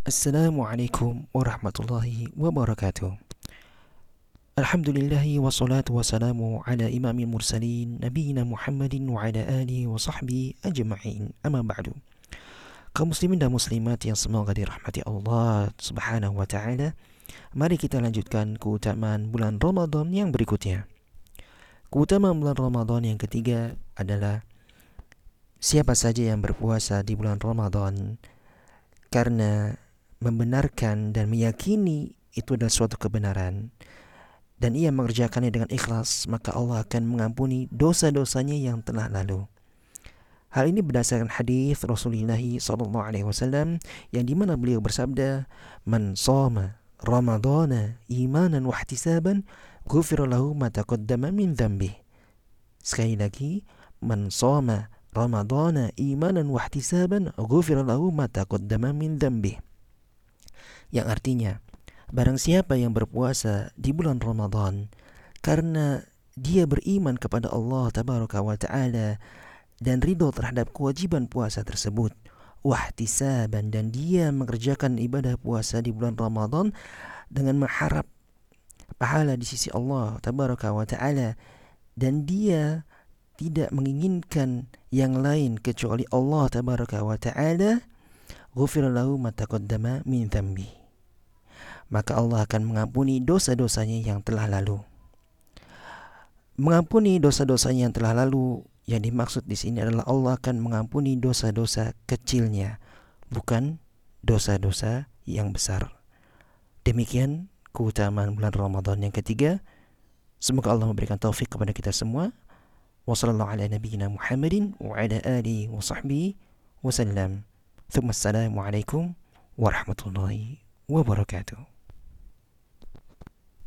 Assalamualaikum warahmatullahi wabarakatuh. Alhamdulillahi wassalatu wassalamu ala imamil mursalin Nabiina Muhammadin wa ala alihi wa sahbihi ajma'in. Amma ba'du. Kaum muslimin dan muslimat yang semoga dirahmati Allah subhanahu wa ta'ala Mari kita lanjutkan keutamaan bulan Ramadan yang berikutnya. Keutamaan bulan Ramadan yang ketiga adalah Siapa saja yang berpuasa di bulan Ramadan? Karena membenarkan dan meyakini itu adalah suatu kebenaran dan ia mengerjakannya dengan ikhlas, maka Allah akan mengampuni dosa-dosanya yang telah lalu. Hal ini berdasarkan hadis Rasulullah sallallahu alaihi wasallam yang di mana beliau bersabda, "Man shoma Ramadana imanan wa ihtisaban, ghufira lahu ma taqaddama min dhanbi." Sekali lagi, "Man shoma Ramadana imanan wa ihtisaban, ghufira lahu ma taqaddama min dhanbi." Yang artinya barang siapa yang berpuasa di bulan Ramadan karena dia beriman kepada Allah tabaraka wa taala dan ridho terhadap kewajiban puasa tersebut wahtisaban dan dia mengerjakan ibadah puasa di bulan Ramadan dengan mengharap pahala di sisi Allah tabaraka wa taala dan dia tidak menginginkan yang lain kecuali Allah tabaraka wa taala ghufira lahu ma taqaddama min dhanbi maka Allah akan mengampuni dosa-dosanya yang telah lalu. Mengampuni dosa-dosanya yang telah lalu yang dimaksud di sini adalah Allah akan mengampuni dosa-dosa kecilnya, bukan dosa-dosa yang besar. Demikian keutamaan bulan Ramadan yang ketiga. Semoga Allah memberikan taufik kepada kita semua. Wassalamualaikum warahmatullahi wabarakatuh.